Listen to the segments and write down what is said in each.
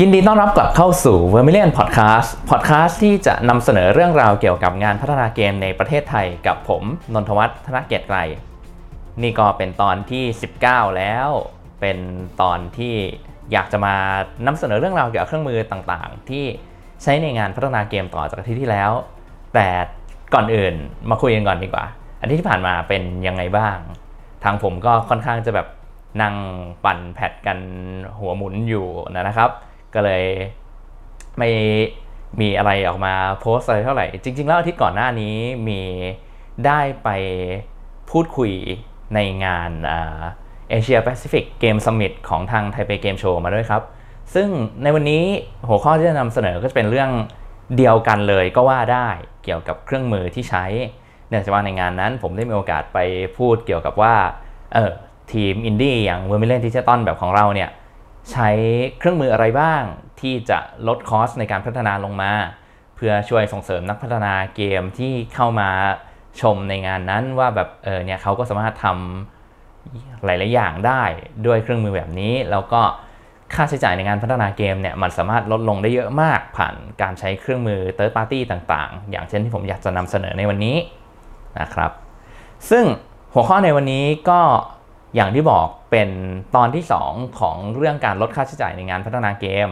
ยินดีต้อนรับกลับเข้าสู่ Vermilion Podcast Podcast ที่จะนำเสนอเรื่องราวเกี่ยวกับงานพัฒนาเกมในประเทศไทยกับผม นนทวัฒน์ธนเกียรติไกรนี่ก็เป็นตอนที่ 19 แล้ว เป็นตอนที่อยากจะมานำเสนอเรื่องราวเกี่ยวกับเครื่องมือต่างๆ ที่ใช้ในงานพัฒนาเกมต่อจากที่ที่แล้ว แต่ก่อนอื่นมาคุยกันก่อนดีกว่า อันที่ผ่านมาเป็นยังไงบ้าง ทางผมก็ค่อนข้างจะแบบนั่งปั่น patch กันหัวหมุนอยู่นะครับ ก็เลยไม่มีอะไรออกมาโพสต์อะไรเท่าไหร่ จริง ๆ แล้วอาทิตย์ก่อนหน้านี้มีได้ไปพูดคุยในงาน Asia Pacific Game Summit ของทาง Taipei Game Show มาด้วยครับ ซึ่งในวันนี้หัวข้อที่จะนำเสนอก็จะเป็นเรื่องเดียวกันเลยก็ว่าได้เกี่ยวกับเครื่องมือที่ใช้ เนื่องจากว่าในงานนั้นผมได้มีโอกาสไปพูดเกี่ยวกับว่าเออทีมอินดี้อย่าง v e r m i l i o n Digital แบบของเราเนี่ย ใช้เครื่องมืออะไรบ้างที่จะลดคอสในการพัฒนาลงมา เพื่อช่วยส่งเสริมนักพัฒนาเกมที่เข้ามาชมในงานนั้นว่าแบบเออเนี่ยเขาก็สามารถทำหลาย ๆ อย่างได้ด้วยเครื่องมือแบบนี้ แล้วก็ค่าใช้จ่ายในงานพัฒนาเกมเนี่ยมันสามารถลดลงได้เยอะมากผ่านการใช้เครื่องมือ third party ต่าง ๆ อย่างเช่นที่ผมอยากจะนำเสนอในวันนี้นะครับ ซึ่งหัวข้อในวันนี้ก็ อย่างที่บอกเป็นตอนที่ 2 ของเรื่องการลดค่าใช้จ่ายในงานพัฒนาเกม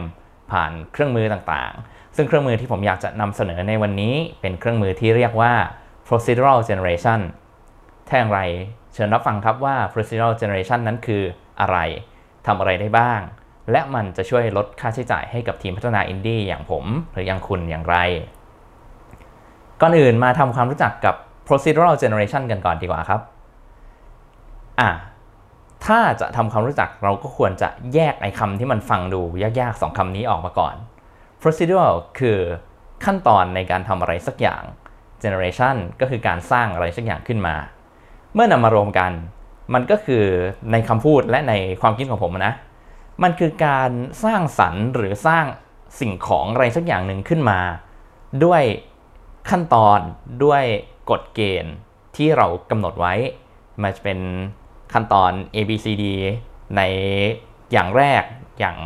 ผ่านเครื่องมือต่างๆ ซึ่งเครื่องมือที่ผมอยากจะนำเสนอในวันนี้เป็นเครื่องมือที่เรียกว่า procedural generation แท่งไรเชิญรับฟังครับว่า procedural generation นั้นคืออะไรทำอะไรได้บ้าง และมันจะช่วยลดค่าใช้จ่ายให้กับทีมพัฒนาอินดี้อย่างผม หรืออย่างคุณอย่างไร ก่อนอื่นมาทำความรู้จักกับ procedural generation กันก่อนดีกว่าครับอะ ถ้าจะทำความรู้จักเราก็ควรจะแยกไอ้คำที่มันฟังดูยากๆสองคำนี้ออกมาก่อน procedural คือขั้นตอนในการทำอะไรสักอย่าง generation ก็คือการสร้างอะไรสักอย่างขึ้นมา เมื่อนำมารวมกัน มันก็คือในคำพูดและในความคิดของผมนะ มันคือการสร้างสรรค์หรือสร้างสิ่งของอะไรสักอย่างหนึ่งขึ้นมา ด้วยขั้นตอนด้วยกฎเกณฑ์ที่เรากำหนดไว้มันจะเป็น ขั้นตอน A B C D ในอย่างแรกอย่าง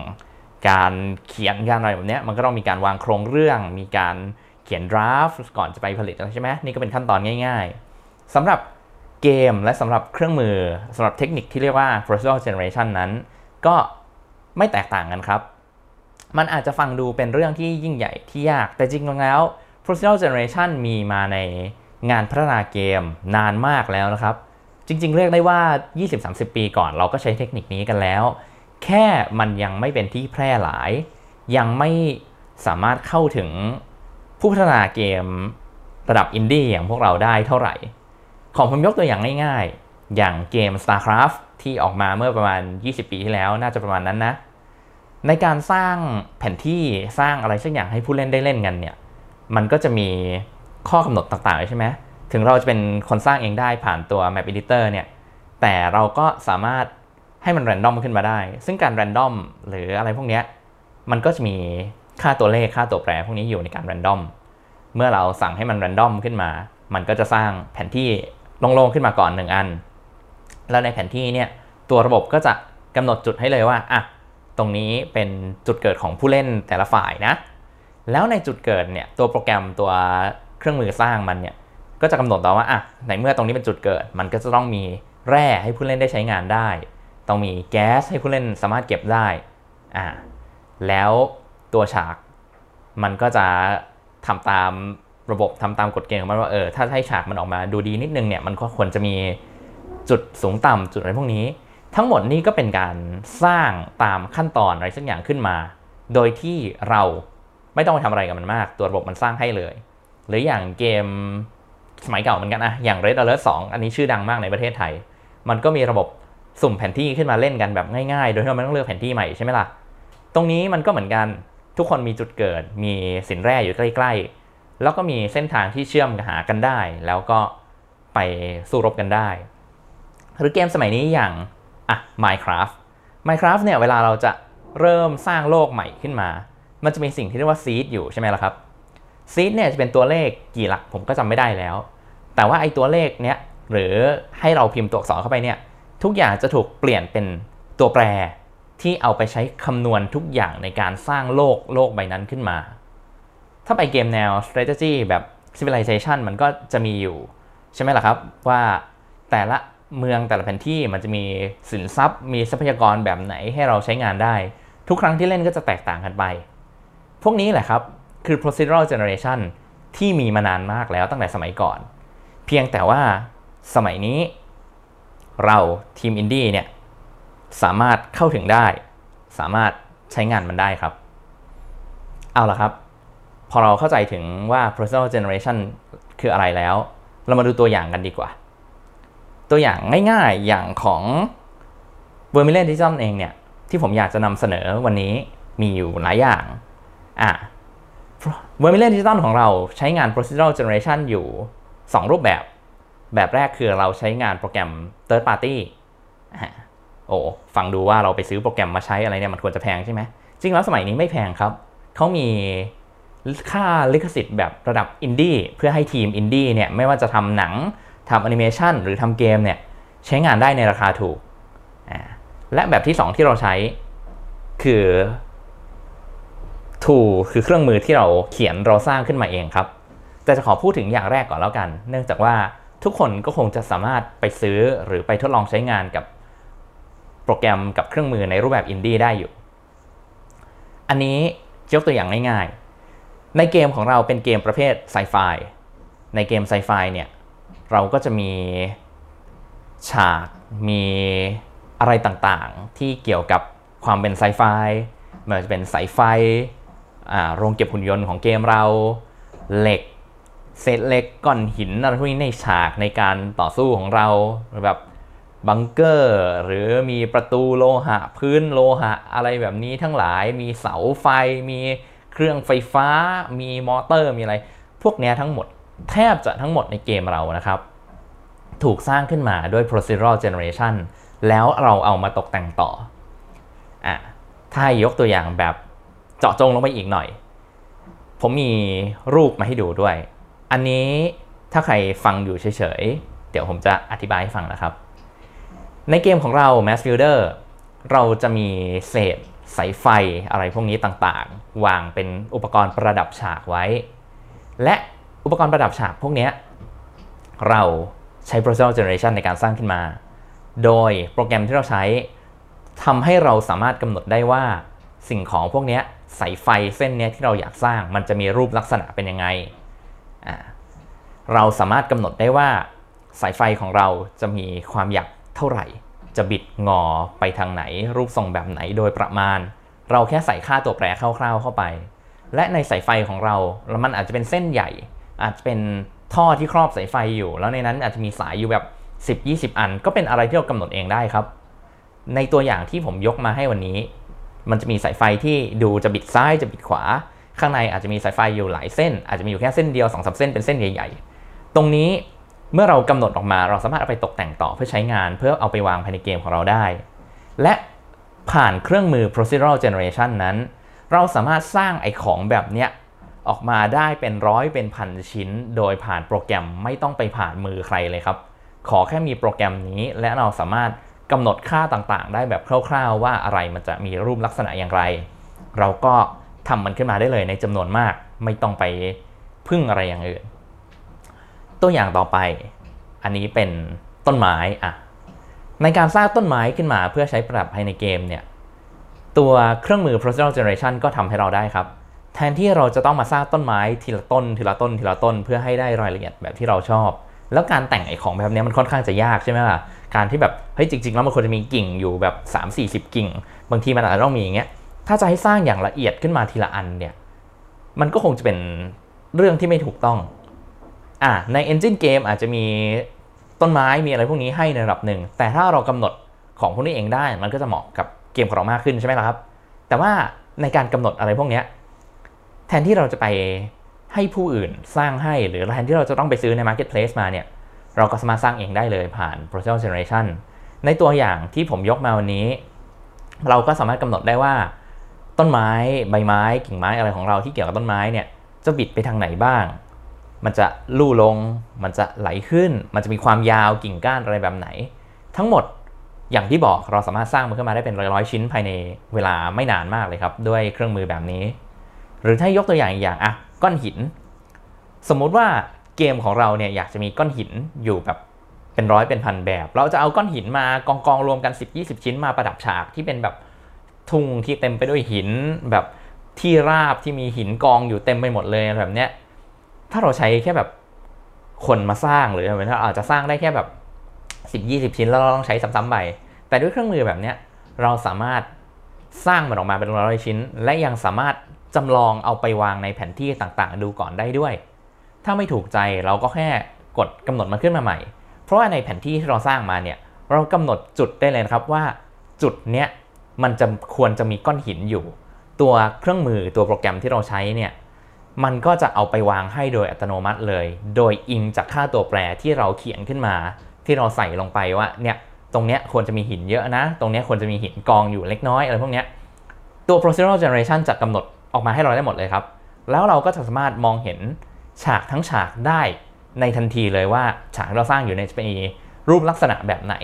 การเขียนการอะไรแบบนี้มันก็ต้องมีการวางโครงเรื่อง มีการเขียนดราฟก่อนจะไปผลิตใช่ไหมนี่ก็เป็นขั้นตอนง่ายๆสำหรับเกมและสำหรับเครื่องมือสำหรับเทคนิคที่เรียกว่า procedural generation นั้น ก็ไม่แตกต่างกันครับ มันอาจจะฟังดูเป็นเรื่องที่ยิ่งใหญ่ที่ยาก แต่จริงๆแล้ว procedural generation มีมาในงานพัฒนาเกมนานมากแล้วนะครับ จริง ๆ เรียกได้ว่า 20-30 ปีก่อนเราก็ใช้เทคนิคนี้กันแล้ว แค่มันยังไม่เป็นที่แพร่หลาย ยังไม่สามารถเข้าถึงผู้พัฒนาเกมระดับอินดี้อย่างพวกเราได้เท่าไหร่ ของผมยกตัวอย่างง่ายๆ อย่างเกม StarCraft ที่ออกมาเมื่อประมาณ 20 ปีที่แล้วน่าจะประมาณนั้นนะ ในการสร้างแผนที่สร้างอะไรสักอย่างให้ผู้เล่นได้เล่นกันเนี่ย มันก็จะมีข้อกำหนดต่างๆใช่ไหม ถึงเราจะเป็นคนสร้างเองได้ผ่านตัว Map Editor เนี่ยแต่เราก็สามารถให้มันแรนดอมขึ้นมาได้ ซึ่งการแรนดอมหรืออะไรพวกนี้มันก็จะมีค่าตัวเลขค่าตัวแปรพวกนี้อยู่ในการแรนดอมเมื่อเราสั่งให้มันแรนดอมขึ้นมา มันก็จะสร้างแผนที่โล่งๆขึ้นมาก่อนหนึ่งอัน แล้วในแผนที่เนี่ยตัวระบบก็จะกำหนดจุดให้เลยว่าอะตรงนี้เป็นจุดเกิดของผู้เล่นแต่ละฝ่ายนะ แล้วในจุดเกิดเนี่ยตัวโปรแกรมตัวเครื่องมือสร้างมันเนี่ย ก็จะกำหนดต่อว่าอะในเมื่อตรงนี้เป็นจุดเกิด มันก็จะต้องมีแร่ให้ผู้เล่นได้ใช้งานได้ ต้องมีแก๊สให้ผู้เล่นสามารถเก็บได้อ่าแล้วตัวฉากมันก็จะทำตามระบบทำตามกฎเกณฑ์ของมันว่าเออถ้าให้ฉากมันออกมาดูดีนิดนึงเนี่ยมันก็ควรจะมีจุดสูงต่ำจุดอะไรพวกนี้ ทั้งหมดนี้ก็เป็นการสร้างตามขั้นตอนอะไรสักอย่างขึ้นมา โดยที่เราไม่ต้องไปทำอะไรกับมันมาก ตัวระบบมันสร้างให้เลย หรืออย่างเกม สมัยเก่าเหมือนกันอะอย่าง Red Alert 2 อันนี้ชื่อดังมากในประเทศไทย มันก็มีระบบสุ่มแผนที่ขึ้นมาเล่นกันแบบง่ายๆ โดยที่เราไม่ต้องเลือกแผนที่ใหม่ใช่ไหมล่ะ ตรงนี้มันก็เหมือนกันทุกคนมีจุดเกิด มีสินแร่อยู่ใกล้ ๆ แล้วก็มีเส้นทางที่เชื่อมหากันได้ แล้วก็ไปสู้รบกันได้ หรือเกมสมัยนี้อย่างอะ Minecraft Minecraft เนี่ยเวลาเราจะเริ่มสร้างโลกใหม่ขึ้นมา มันจะมีสิ่งที่เรียกว่าซีดอยู่ใช่ไหมล่ะครับซีดเนี่ยจะเป็นตัวเลขกี่หลักผมก็จำไม่ได้แล้ว แต่ว่าไอ้ตัวเลขเนี้ยหรือให้เราพิมพ์ตัวอักษรเข้าไปเนี่ยทุกอย่างจะถูกเปลี่ยนเป็นตัวแปรที่เอาไปใช้คำนวณทุกอย่างในการสร้างโลกโลกใบนั้นขึ้นมา ถ้าไปเกมแนว strategy แบบ civilization มันก็จะมีอยู่ ใช่ไหมล่ะครับ ว่าแต่ละเมืองแต่ละแผนที่มันจะมีสินทรัพย์ มีทรัพยากรแบบไหนให้เราใช้งานได้ ทุกครั้งที่เล่นก็จะแตกต่างกันไป พวกนี้แหละครับ คือ procedural generation ที่มีมานานมากแล้วตั้งแต่สมัยก่อน เพียงแต่ว่าสมัยนี้ เราทีมอินดี้เนี่ยสามารถเข้าถึงได้ สามารถใช้งานมันได้ครับ เอาละครับ พอเราเข้าใจถึงว่า procedural generation คืออะไรแล้ว เรามาดูตัวอย่างกันดีกว่า ตัวอย่างง่ายๆอย่างของ v e r m i l i o n Digital เองเนี่ย ที่ผมอยากจะนำเสนอวันนี้มีอยู่หลายอย่างอะ v e r m i l i o n Digital ของเราใช้งาน procedural generation อยู่ 2 รูปแบบ แบบแรกคือเราใช้งานโปรแกรม third party โอ้ฟังดูว่าเราไปซื้อโปรแกรมมาใช้อะไรเนี่ยมันควรจะแพงใช่ไหมจริงแล้วสมัยนี้ไม่แพงครับ เขามีค่าลิขสิทธิ์แบบระดับอินดี้เพื่อให้ทีมอินดี้เนี่ยไม่ว่าจะทำหนังทำแอนิเมชันหรือทำเกมเนี่ยใช้งานได้ในราคาถูก และแบบที่ 2 ที่เราใช้คือ tool คือเครื่องมือที่เราเขียนเราสร้างขึ้นมาเองครับ แต่จะขอพูดถึงอย่างแรกก่อนแล้วกัน เนื่องจากว่าทุกคนก็คงจะสามารถไปซื้อหรือไปทดลองใช้งานกับโปรแกรมกับเครื่องมือในรูปแบบอินดี้ได้อยู่ อันนี้ยกตัวอย่างง่ายๆ ในเกมของเราเป็นเกมประเภทไซไฟ ในเกมไซไฟเนี่ยเราก็จะมีฉากมีอะไรต่างๆ ที่เกี่ยวกับความเป็นไซไฟไมันจะเป็นสายไฟโรงเก็บหุ่นยนต์ของเกมเรา เหล็ก เศษเหล็กก้อนหินอะไรพวกนี้ในฉากในการต่อสู้ของเราแบบบังเกอร์ หรือมีประตูโลหะพื้นโลหะอะไรแบบนี้ทั้งหลายมีเสาไฟ มีเครื่องไฟฟ้า มีมอเตอร์มีอะไร พวกนี้ทั้งหมดแทบจะทั้งหมดในเกมเรานะครับ ถูกสร้างขึ้นมาด้วย procedural generation แล้วเราเอามาตกแต่งต่ออะถ้ายกตัวอย่างแบบเจาะจงลงไปอีกหน่อย ผมมีรูปมาให้ดูด้วย อันนี้ถ้าใครฟังอยู่เฉยๆ เดี๋ยวผมจะอธิบายให้ฟังนะครับ ในเกมของเรา Mass Builder เราจะมีเศษสายไฟอะไรพวกนี้ต่างๆ วางเป็นอุปกรณ์ประดับฉากไว้ และอุปกรณ์ประดับฉากพวกนี้เราใช้ procedural generation ในการสร้างขึ้นมา โดยโปรแกรมที่เราใช้ทำให้เราสามารถกำหนดได้ว่าสิ่งของพวกนี้สายไฟเส้นนี้ที่เราอยากสร้างมันจะมีรูปลักษณะเป็นยังไง เราสามารถกำหนดได้ว่าสายไฟของเราจะมีความหยักเท่าไหร่ จะบิดงอไปทางไหน รูปทรงแบบไหนโดยประมาณ เราแค่ใส่ค่าตัวแปรคร่าวๆเข้าไป และในสายไฟของเรา มันอาจจะเป็นเส้นใหญ่ อาจจะเป็นท่อที่ครอบสายไฟอยู่ แล้วในนั้นอาจจะมีสายอยู่แบบ 10-20 อัน ก็เป็นอะไรที่เรากำหนดเองได้ครับ ในตัวอย่างที่ผมยกมาให้วันนี้ มันจะมีสายไฟที่ดูจะบิดซ้ายจะบิดขวา ข้างในอาจจะมีสายไฟอยู่หลายเส้น อาจจะมีอยู่แค่เส้นเดียวสองสาเส้นเป็นเส้นใหญ่ๆ ตรงนี้เมื่อเรากำหนดออกมาเราสามารถเอาไปตกแต่งต่อเพื่อใช้งานเพื่อเอาไปวางภายในเกมของเราได้ และผ่านเครื่องมือ procedural generation นั้น เราสามารถสร้างไอของแบบเนี้ยออกมาได้เป็นร้อยเป็นพันชิ้น โดยผ่านโปรแกรมไม่ต้องไปผ่านมือใครเลยครับ ขอแค่มีโปรแกรมนี้ และเราสามารถกำหนดค่าต่างๆ ได้แบบคร่าว ๆ ว่าอะไรมันจะมีรูปลักษณะอย่างไร เราก็ ทำมันขึ้นมาได้เลยในจำนวนมากไม่ต้องไปพึ่งอะไรอย่างอื่น ตัวอย่างต่อไป อันนี้เป็นต้นไม้อะในการสร้างต้นไม้ขึ้นมาเพื่อใช้ปรับภายในเกมเนี่ยตัวเครื่องมือ procedural generation ก็ทำให้เราได้ครับ แทนที่เราจะต้องมาสร้างต้นไม้ทีละต้น ทีละต้น ทีละต้น เพื่อให้ได้รายละเอียดแบบที่เราชอบ แล้วการแต่งไอของแบบนี้มันค่อนข้างจะยากใช่ไหมล่ะ การที่แบบเฮ้ยจริง ๆ แล้วมันควรจะมีกิ่งอยู่แบบ 3 4 0 กิ่ง บางทีมันอาจจะต้องมีอย่างเงี้ย ถ้าจะให้สร้างอย่างละเอียดขึ้นมาทีละอันเนี่ย มันก็คงจะเป็นเรื่องที่ไม่ถูกต้อง อะใน engine game อาจจะมีต้นไม้มีอะไรพวกนี้ให้ในระดับหนึ่ง แต่ถ้าเรากำหนดของพวกนี้เองได้ มันก็จะเหมาะกับเกมของเรามากขึ้นใช่ไหมล่ะครับ แต่ว่าในการกำหนดอะไรพวกนี้แทนที่เราจะไปให้ผู้อื่นสร้างให้หรือแทนที่เราจะต้องไปซื้อใน marketplace มาเนี่ย เราก็สามารถสร้างเองได้เลยผ่าน procedural generation ในตัวอย่างที่ผมยกมาวันนี้ เราก็สามารถกำหนดได้ว่า ต้นไม้ใบไม้กิ่งไม้อะไรของเราที่เกี่ยวกับต้นไม้เนี่ยจะบิดไปทางไหนบ้าง มันจะลู่ลง มันจะไหลขึ้น มันจะมีความยาวกิ่งก้านอะไรแบบไหน ทั้งหมดอย่างที่บอกเราสามารถสร้างมันขึ้นมาได้เป็นร้อยๆชิ้นภายในเวลาไม่นานมากเลยครับ ด้วยเครื่องมือแบบนี้ หรือถ้ายกตัวอย่างอีกอย่างอะก้อนหิน สมมุติว่าเกมของเราเนี่ยอยากจะมีก้อนหินอยู่แบบเป็นร้อยเป็นพันแบบ เราจะเอาก้อนหินมากองกองรวมกัน 10-20 ชิ้นมาประดับฉากที่เป็นแบบ ทุ่งที่เต็มไปด้วยหินแบบที่ราบที่มีหินกองอยู่เต็มไปหมดเลยแบบเนี้ยถ้าเราใช้แค่แบบคนมาสร้างหรืออะไรถ้าอาจจะสร้างได้แค่แบบสิบยี่สิบชิ้นแล้วเราต้องใช้ซ้ำๆไปแต่ด้วยเครื่องมือแบบเนี้ยเราสามารถสร้างมันออกมาเป็นร้อยชิ้น และยังสามารถจำลองเอาไปวางในแผนที่ต่างๆ ดูก่อนได้ด้วย ถ้าไม่ถูกใจเราก็แค่กดกำหนดมันขึ้นมาใหม่ เพราะว่าในแผนที่ที่เราสร้างมาเนี่ยเรากำหนดจุดได้เลยนะครับว่าจุดเนี้ย มันจะควรจะมีก้อนหินอยู่ ตัวเครื่องมือตัวโปรแกรมที่เราใช้เนี่ยมันก็จะเอาไปวางให้โดยอัตโนมัติเลย โดยอิงจากค่าตัวแปรที่เราเขียนขึ้นมา ที่เราใส่ลงไปว่าเนี่ยตรงเนี้ยควรจะมีหินเยอะนะ ตรงเนี้ยควรจะมีหินกองอยู่เล็กน้อยอะไรพวกเนี้ยตัว procedural generation จะกำหนดออกมาให้เราได้หมดเลยครับ แล้วเราก็จะสามารถมองเห็นฉากทั้งฉากได้ในทันทีเลยว่าฉากที่เราสร้างอยู่ในจะเป็นรูปลักษณะแบบไหน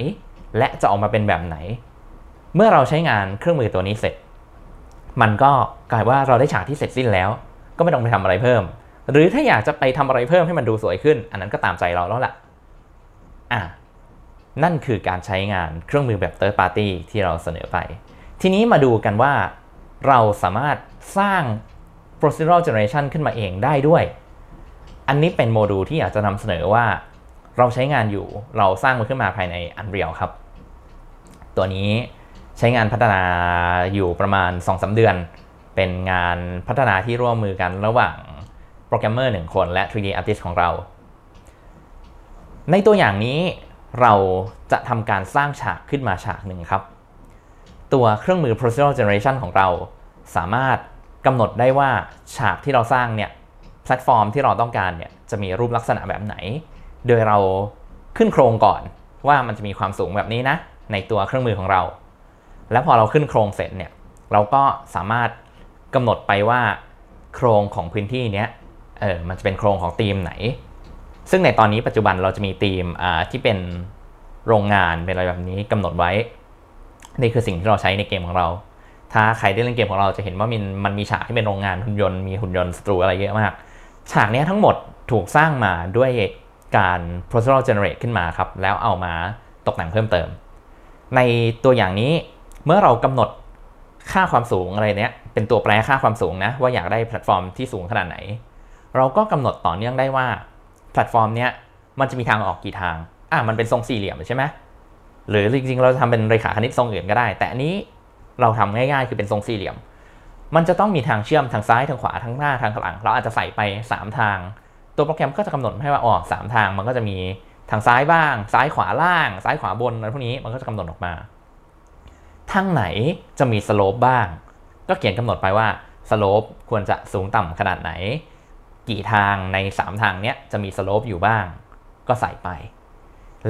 และจะออกมาเป็นแบบไหน เมื่อเราใช้งานเครื่องมือตัวนี้เสร็จ มันก็กลายว่าเราได้ฉากที่เสร็จสิ้นแล้ว ก็ไม่ต้องไปทำอะไรเพิ่ม หรือถ้าอยากจะไปทำอะไรเพิ่มให้มันดูสวยขึ้น อันนั้นก็ตามใจเราแล้วล่ะอะนั่นคือการใช้งานเครื่องมือแบบ third party ที่เราเสนอไป ทีนี้มาดูกันว่าเราสามารถสร้าง procedural generation ขึ้นมาเองได้ด้วย อันนี้เป็นโมดูลที่อยากจะนำเสนอว่า เราใช้งานอยู่เราสร้างมันขึ้นมาภายใน Unreal ครับ ตัวนี้ ใช้งานพัฒนาอยู่ประมาณ 2-3 เดือน เป็นงานพัฒนาที่ร่วมมือกันระหว่างโปรแกรมเมอร์หนึ่งคนและ 3D Artist ของเรา ในตัวอย่างนี้เราจะทำการสร้างฉากขึ้นมาฉากหนึ่งครับ ตัวเครื่องมือ procedural generation ของเรา สามารถกำหนดได้ว่าฉากที่เราสร้างเนี่ยแพลตฟอร์มที่เราต้องการเนี่ยจะมีรูปลักษณะแบบไหน โดยเราขึ้นโครงก่อนว่ามันจะมีความสูงแบบนี้นะ ในตัวเครื่องมือของเรา แล้วพอเราขึ้นโครงเสร็จเนี่ยเราก็สามารถกำหนดไปว่าโครงของพื้นที่เนี้ยเออมันจะเป็นโครงของธีมไหน ซึ่งในตอนนี้ปัจจุบันเราจะมีธีมอ่าที่เป็นโรงงานเป็นอะไรแบบนี้กำหนดไว้ นี่คือสิ่งที่เราใช้ในเกมของเรา ถ้าใครได้เล่นเกมของเราจะเห็นว่ามันมันมีฉากที่เป็นโรงงานหุ่นยนต์มีหุ่นยนต์ศัตรูอะไรเยอะมาก ฉากนี้ทั้งหมดถูกสร้างมาด้วยการ procedural generate ขึ้นมาครับ แล้วเอามาตกแต่งเพิ่มเติม ในตัวอย่างนี้ เมื่อเรากำหนดค่าความสูงอะไรเนี้ยเป็นตัวแปรค่าความสูงนะว่าอยากได้แพลตฟอร์มที่สูงขนาดไหน เราก็กำหนดต่อเนื่องได้ว่าแพลตฟอร์มเนี้ยมันจะมีทางออกกี่ทางอะมันเป็นทรงสี่เหลี่ยมใช่ไหมหรือจริงๆ เราจะทำเป็นเรขาคณิตทรงอื่นก็ได้ แต่อันนี้เราทำง่ายๆ คือเป็นทรงสี่เหลี่ยม มันจะต้องมีทางเชื่อมทางซ้ายทางขวาทางหน้าทางหลัง เราอาจจะใส่ไป 3 ทาง ตัวโปรแกรมก็จะกำหนดให้ว่าอ๋อสามทางมันก็จะมีทางซ้ายบ้าง ซ้ายขวาล่าง ซ้ายขวาบนอะไรพวกนี้มันก็จะกำหนดออกมา ทางไหนจะมี slope บ้าง ก็เขียนกำหนดไปว่า slope ควรจะสูงต่ำขนาดไหน กี่ทางใน 3 ทางเนี้ยจะมี slope อยู่บ้าง ก็ใส่ไป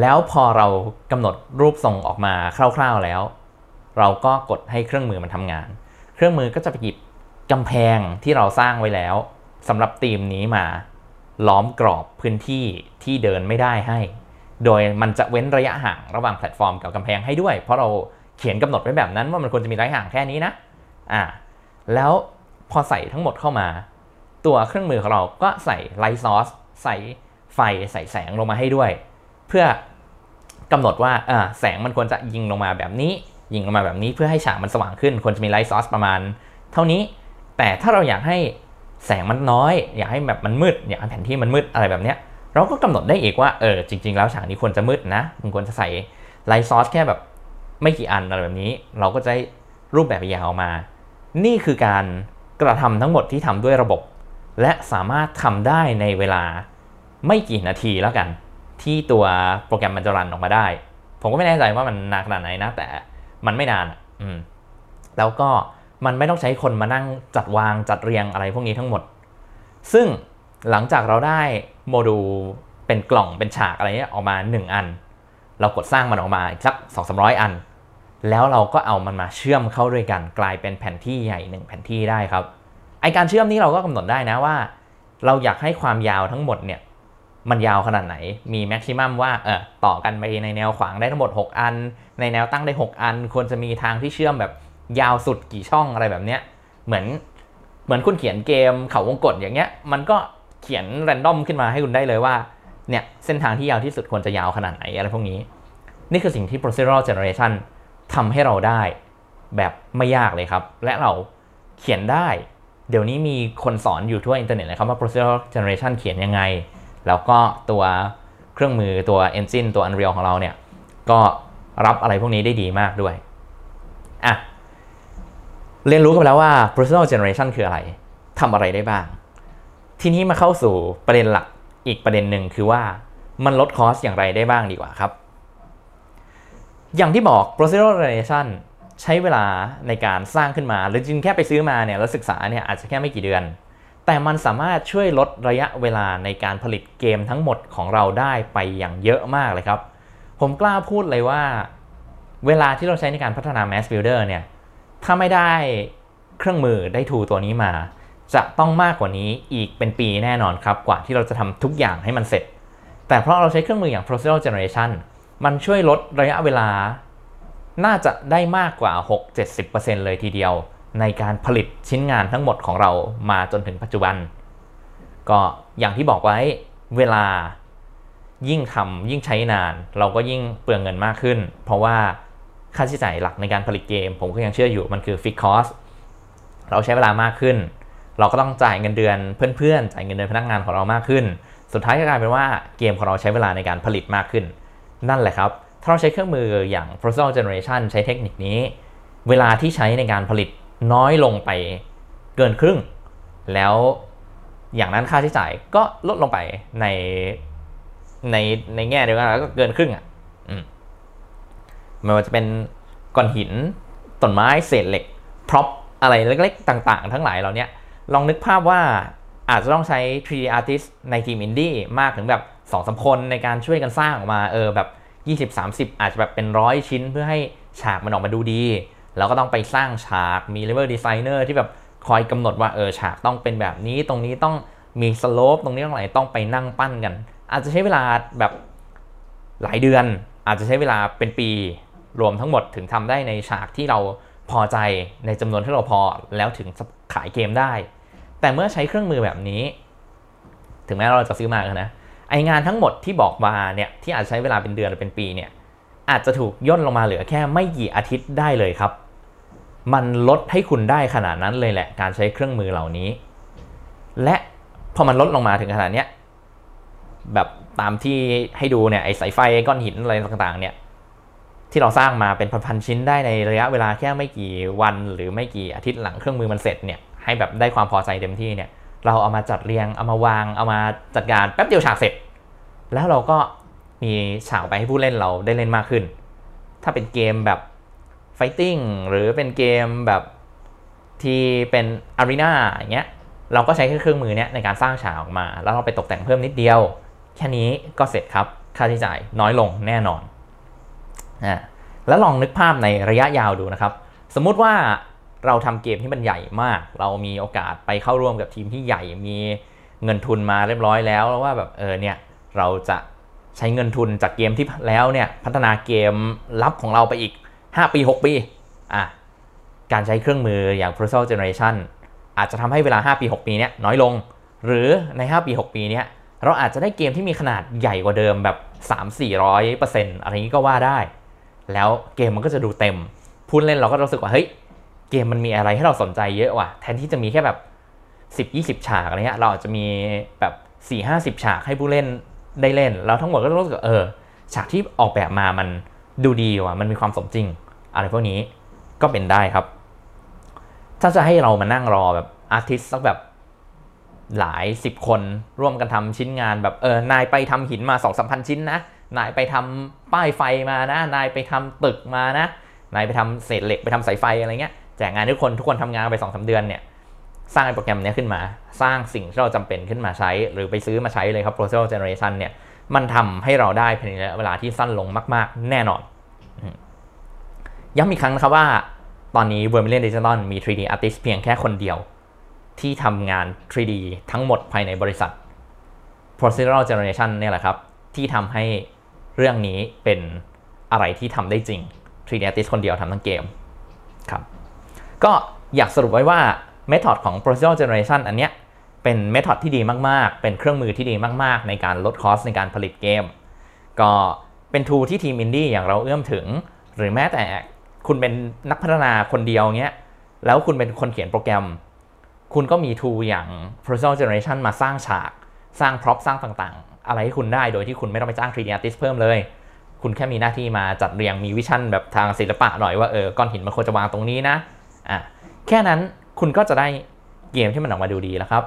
แล้วพอเรากำหนดรูปทรงออกมาคร่าวๆแล้ว เราก็กดให้เครื่องมือมันทำงาน เครื่องมือก็จะไปหยิบกำแพงที่เราสร้างไว้แล้วสำหรับธีมนี้มา ล้อมกรอบพื้นที่ที่เดินไม่ได้ให้ โดยมันจะเว้นระยะห่างระหว่างแพลตฟอร์มกับกำแพงให้ด้วย เพราะเรา เขียนกำหนดไว้แบบนั้นว่ามันควรจะมีระยะห่างแค่นี้นะอ่าแล้วพอใส่ทั้งหมดเข้ามา ตัวเครื่องมือของเราก็ใส่ไลท์ซอสใส่ไฟใส่แสงลงมาให้ด้วย เพื่อกำหนดว่าแสงมันควรจะยิงลงมาแบบนี้ ยิงลงมาแบบนี้เพื่อให้ฉากมันสว่างขึ้น ควรจะมีไลท์ซอสประมาณ เท่านี้ แต่ถ้าเราอยากให้แสงมันน้อย อยากให้แบบมันมืด อยากให้แผนที่มันมืดอะไรแบบเนี้ย เราก็กำหนดได้อีกว่า เออ จริง ๆ แล้วฉากนี้ควรจะมืดนะ มันควรจะใส่ไลท์ซอสแค่แบบ ไม่กี่อันอะไรแบบนี้ เราก็จะได้รูปแบบยาวมา นี่คือการกระทำทั้งหมดที่ทำด้วยระบบ และสามารถทำได้ในเวลาไม่กี่นาทีแล้วกัน ที่ตัวโปรแกรมมันจะรันออกมาได้ ผมก็ไม่แน่ใจว่ามันนานขนาดไหนนะ แต่มันไม่นานอืมแล้วก็มันไม่ต้องใช้คนมานั่งจัดวางจัดเรียงอะไรพวกนี้ทั้งหมด ซึ่งหลังจากเราได้โมดูลเป็นกล่องเป็นฉากอะไรเนี้ยออกมา 1 อัน เรากดสร้างมันออกมาอีกสัก2 3 0 0 อัน แล้วเราก็เอามันมาเชื่อมเข้าด้วยกันกลายเป็นแผนที่ใหญ่หนึ่งแผนที่ได้ครับไอการเชื่อมนี้เราก็กำหนดได้นะว่า เราอยากให้ความยาวทั้งหมดเนี่ยมันยาวขนาดไหนมีแม็กซิมัมว่าเออต่อกันไปในแนวขวางได้ทั้งหมด 6 อัน ในแนวตั้งได้ 6 อัน ควรจะมีทางที่เชื่อมแบบยาวสุดกี่ช่องอะไรแบบเนี้ยเหมือนเหมือนคุณเขียนเกมเขาวงกตอย่างเงี้ยมันก็เขียน random ขึ้นมาให้คุณได้เลยว่าเนี่ยเส้นทางที่ยาวที่สุดควรจะยาวขนาดไหนอะไรพวกนี้ นี่คือสิ่งที่ procedural generation ทำให้เราได้แบบไม่ยากเลยครับ และเราเขียนได้ เดี๋ยวนี้มีคนสอนอยู่ทั่วอินเทอร์เน็ตเลยครับว่า procedural generation เขียนยังไง แล้วก็ตัวเครื่องมือตัว engine ตัว Unreal ของเราเนี่ย ก็รับอะไรพวกนี้ได้ดีมากด้วยอะเรียนรู้กันแล้วว่า procedural generation คืออะไรทำอะไรได้บ้าง ทีนี้มาเข้าสู่ประเด็นหลักอีกประเด็นหนึ่งคือว่ามันลดคอสอย่างไรได้บ้างดีกว่าครับ อย่างที่บอก procedural generation ใช้เวลาในการสร้างขึ้นมา หรือจริงแค่ไปซื้อมาเนี่ยแล้วศึกษาเนี่ยอาจจะแค่ไม่กี่เดือน แต่มันสามารถช่วยลดระยะเวลาในการผลิตเกมทั้งหมดของเราได้ไปอย่างเยอะมากเลยครับ ผมกล้าพูดเลยว่า เวลาที่เราใช้ในการพัฒนา Mass Builder เนี่ยถ้าไม่ได้เครื่องมือได้ทูตัวนี้มา จะต้องมากกว่านี้อีกเป็นปีแน่นอนครับ กว่าที่เราจะทำทุกอย่างให้มันเสร็จ แต่เพราะเราใช้เครื่องมืออย่าง procedural generation มันช่วยลดระยะเวลา น่าจะได้มากกว่า 6-70%เลยทีเดียว ในการผลิตชิ้นงานทั้งหมดของเรามาจนถึงปัจจุบัน ก็อย่างที่บอกไว้เวลายิ่งทำยิ่งใช้นาน เราก็ยิ่งเปลืองเงินมากขึ้น เพราะว่าค่าใช้จ่ายหลักในการผลิตเกม ผมก็ยังเชื่ออยู่มันคือ fixed cost เราใช้เวลามากขึ้น เราก็ต้องจ่ายเงินเดือนเพื่อนๆ จ่ายเงินเดือนพนักงานของเรามากขึ้น สุดท้ายก็กลายเป็นว่าเกมของเราใช้เวลาในการผลิตมากขึ้น นั่นแหละครับ ถ้าเราใช้เครื่องมืออย่าง procedural generation ใช้เทคนิคนี้ เวลาที่ใช้ในการผลิตน้อยลงไปเกินครึ่ง แล้วอย่างนั้นค่าใช้จ่ายก็ลดลงไปในในในแง่เดียวกันแล้วก็เกินครึ่งอะไม่ว่าจะเป็นก้อนหินต้นไม้เศษเหล็กพร็อพอะไรเล็กๆ ต่างๆ ทั้งหลายเราเนี้ยลองนึกภาพว่าอาจจะต้องใช้ 3D artist ในทีมอินดี้มากถึงแบบ 2องสาคนในการช่วยกันสร้างออกมาเออแบบ 20-30 อาจจะแบบเป็นร้อยชิ้นเพื่อให้ฉากมันออกมาดูดีแล้วก็ต้องไปสร้างฉากมี level designer ที่แบบคอยกำหนดว่าเออฉากต้องเป็นแบบนี้ตรงนี้ต้องมีสโลปตรงนี้ต้องอะไรต้องไปนั่งปั้นกัน อาจจะใช้เวลาแบบหลายเดือน อาจจะใช้เวลาเป็นปีรวมทั้งหมดถึงทำได้ในฉากที่เราพอใจในจำนวนที่เราพอแล้วถึงขายเกมได้ แต่เมื่อใช้เครื่องมือแบบนี้ ถึงแม้เราจะซื้อมากันนะ ไองานทั้งหมดที่บอกมาเนี่ยที่อาจใช้เวลาเป็นเดือนหรือเป็นปีเนี่ยอาจจะถูกย่นลงมาเหลือแค่ไม่กี่อาทิตย์ได้เลยครับ มันลดให้คุณได้ขนาดนั้นเลยแหละ การใช้เครื่องมือเหล่านี้ และพอมันลดลงมาถึงขนาดเนี้ยแบบตามที่ให้ดูเนี่ยไอสายไฟก้อนหินอะไรต่างๆ เนี่ยที่เราสร้างมาเป็นพันๆชิ้นได้ในระยะเวลาแค่ไม่กี่วัน หรือไม่กี่อาทิตย์หลังเครื่องมือมันเสร็จเนี่ยให้แบบได้ความพอใจเต็มที่เนี่ย เราเอามาจัดเรียงเอามาวางเอามาจัดการแป๊บเดียวฉากเสร็จ แล้วเราก็มีฉากไปให้ผู้เล่นเราได้เล่นมากขึ้น ถ้าเป็นเกมแบบ fighting หรือเป็นเกมแบบที่เป็น arena อย่างเงี้ยเราก็ใช้เครื่องมือเนี้ยในการสร้างฉากออกมา แล้วเราไปตกแต่งเพิ่มนิดเดียว แค่นี้ก็เสร็จครับ ค่าใช้จ่ายน้อยลงแน่นอนอ่าแล้วลองนึกภาพในระยะยาวดูนะครับ สมมุติว่า เราทำเกมที่มันใหญ่มาก เรามีโอกาสไปเข้าร่วมกับทีมที่ใหญ่มีเงินทุนมาเรียบร้อยแล้วแล้วว่าแบบเออเนี่ยเราจะใช้เงินทุนจากเกมที่แล้วเนี่ยพัฒนาเกมลับของเราไปอีก 5 ปี 6 ปีอะการใช้เครื่องมืออย่าง Procedural Generation อาจจะทำให้เวลา 5 ปี 6 ปีเนี้ยน้อยลง หรือใน 5 ปี 6 ปีเนี้ยเราอาจจะได้เกมที่มีขนาดใหญ่กว่าเดิมแบบ 3-400%อะไรนี้ก็ว่าได้ แล้วเกมมันก็จะดูเต็ม พูดเล่นเราก็รู้สึกว่าเฮ้ย เกมมันมีอะไรให้เราสนใจเยอะว่ะ แทนที่จะมีแค่แบบ 10-20 ฉากอะไรเงี้ยเราอาจจะมีแบบ4-50 ฉากให้ผู้เล่นได้เล่น แล้วทั้งหมดก็รู้สึกเออ ฉากที่ออกแบบมามันดูดีว่ะมันมีความสมจริง อะไรพวกนี้ก็เป็นได้ครับ ถ้าจะให้เรามานั่งรอแบบอาร์ติสสักแบบหลายสิบคนร่วมกันทำชิ้นงานแบบเออนายไปทำหินมาสองสามพันชิ้นนะ นายไปทำป้ายไฟมานะ นายไปทำตึกมานะ นายไปทำเศษเหล็กไปทำสายไฟอะไรเงี้ย แจกงานทุกคนทุกคนทำงานไปสองสาเดือนเนี่ยสร้างโปรแกรมนี้ขึ้นมา สร้างสิ่งที่เราจำเป็นขึ้นมาใช้ หรือไปซื้อมาใช้เลยครับ procedural generation เนี่ยมันทำให้เราได้ภายในเวลาที่สั้นลงมาก ๆ แน่นอน ย้ำอีกครั้งนะครับว่าตอนนี้ Vermilion Digital มี 3D artist เพียงแค่คนเดียว ที่ทำงาน 3D ทั้งหมดภายในบริษัท procedural generation เนี่ยแหละครับ ที่ทำให้เรื่องนี้เป็นอะไรที่ทำได้จริง 3D Artist คนเดียวทำทั้งเกมครับ ก็อยากสรุปไว้ว่า method ของ procedural generation อันเนี้ยเป็น method ที่ดีมาก ๆ เป็นเครื่องมือที่ดีมาก ๆ ในการลด cost ในการผลิตเกม ก็เป็น tool ที่ทีมอินดี้อย่างเราเอื้อมถึง หรือแม้แต่คุณเป็นนักพัฒนาคนเดียวเงี้ย แล้วคุณเป็นคนเขียนโปรแกรม คุณก็มี tool อย่าง procedural generation มาสร้างฉาก สร้าง prop สร้างต่าง ๆ อะไรให้คุณได้โดยที่คุณไม่ต้องไปจ้าง 3D artist เพิ่มเลย คุณแค่มีหน้าที่มาจัดเรียงมี vision แบบทางศิลปะหน่อยว่าเออก้อนหินมันควรจะวางตรงนี้นะอะ แค่นั้นคุณก็จะได้เกมที่มันออกมาดูดีแล้วครับ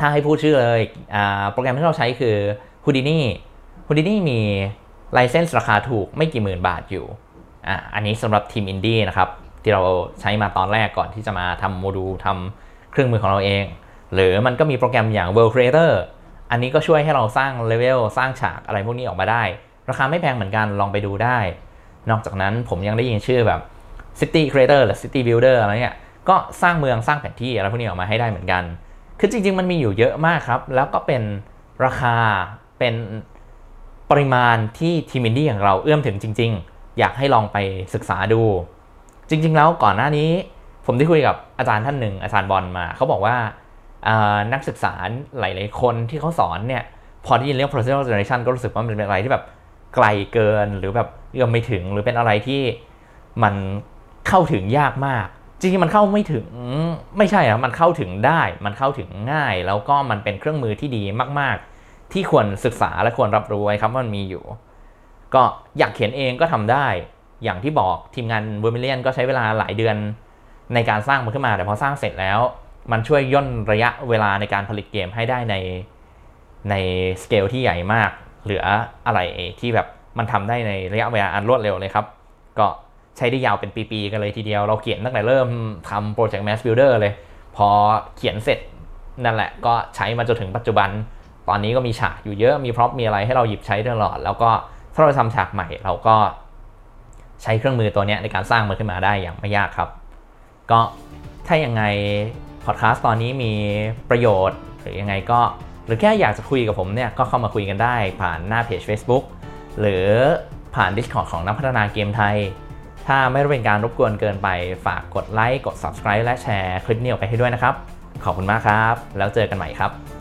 ถ้าให้พูดชื่อเลยอ่าโปรแกรมที่เราใช้คือ Houdini Houdini มี license ราคาถูกไม่กี่หมื่นบาทอยู่อะอันนี้สำหรับทีมอินดี้นะครับ ที่เราใช้มาตอนแรกก่อนที่จะมาทำโมดูลทำเครื่องมือของเราเอง หรือมันก็มีโปรแกรมอย่าง World Creator อันนี้ก็ช่วยให้เราสร้างเลเวลสร้างฉากอะไรพวกนี้ออกมาได้ ราคาไม่แพงเหมือนกันลองไปดูได้ นอกจากนั้นผมยังได้ยินชื่อแบบ City Creator หรือ City Builder อะไรเนี่ยก็สร้างเมืองสร้างแผนที่อะไรพวกนี้ออกมาให้ได้เหมือนกัน คือจริง ๆ มันมีอยู่เยอะมากครับ แล้วก็เป็นราคาเป็นปริมาณที่ทีมอินดี้อย่างเราเอื้อมถึงจริง ๆ อยากให้ลองไปศึกษาดู จริง ๆ แล้วก่อนหน้านี้ ผมได้คุยกับอาจารย์ท่านหนึ่งอาจารย์บอลมา เขาบอกว่านักศึกษาหลาย ๆ คนที่เขาสอนเนี่ย พอที่ยินเรื่อง procedural generation ก็รู้สึกว่ามันเป็นอะไรที่แบบไกลเกินหรือแบบเอื้อมไม่ถึงหรือเป็นอะไรที่มัน เข้าถึงยากมาก จริงๆมันเข้าไม่ถึงไม่ใช่อะมันเข้าถึงได้ มันเข้าถึงง่าย แล้วก็มันเป็นเครื่องมือที่ดีมาก ๆ ที่ควรศึกษาและควรรับรู้ไว้ครับว่ามันมีอยู่ ก็อยากเขียนเองก็ทำได้ อย่างที่บอกทีมงาน Vermillion ก็ใช้เวลาหลายเดือนในการสร้างมันขึ้นมา แต่พอสร้างเสร็จแล้ว มันช่วยย่นระยะเวลาในการผลิตเกมให้ได้ในในสเกลที่ใหญ่มาก เหลืออะไรที่แบบมันทำได้ในระยะเวลาอันรวดเร็วเลยครับ ก็ ใช้ได้ยาวเป็นปีๆกันเลยทีเดียว เราเขียนตั้งแต่เริ่มทำโปรเจกต์ Mass Builder เลย พอเขียนเสร็จนั่นแหละก็ใช้มาจนถึงปัจจุบัน ตอนนี้ก็มีฉากอยู่เยอะมี prop มีอะไรให้เราหยิบใช้ตลอด แล้วก็ถ้าเราทำฉากใหม่เราก็ใช้เครื่องมือตัวนี้ในการสร้างมันขึ้นมาได้อย่างไม่ยากครับ ก็ถ้ายังไงพอดแคสต์ตอนนี้มีประโยชน์หรือยังไงก็ หรือแค่อยากจะคุยกับผมเนี่ยก็เข้ามาคุยกันได้ผ่านหน้าเพจ Facebook หรือผ่าน Discord ของนักพัฒนาเกมไทย ถ้าไม่เป็นการรบกวนเกินไปฝากกดไลค์กด Subscribe และแชร์คลิปนี้ออกไปให้ด้วยนะครับ ขอบคุณมากครับ แล้วเจอกันใหม่ครับ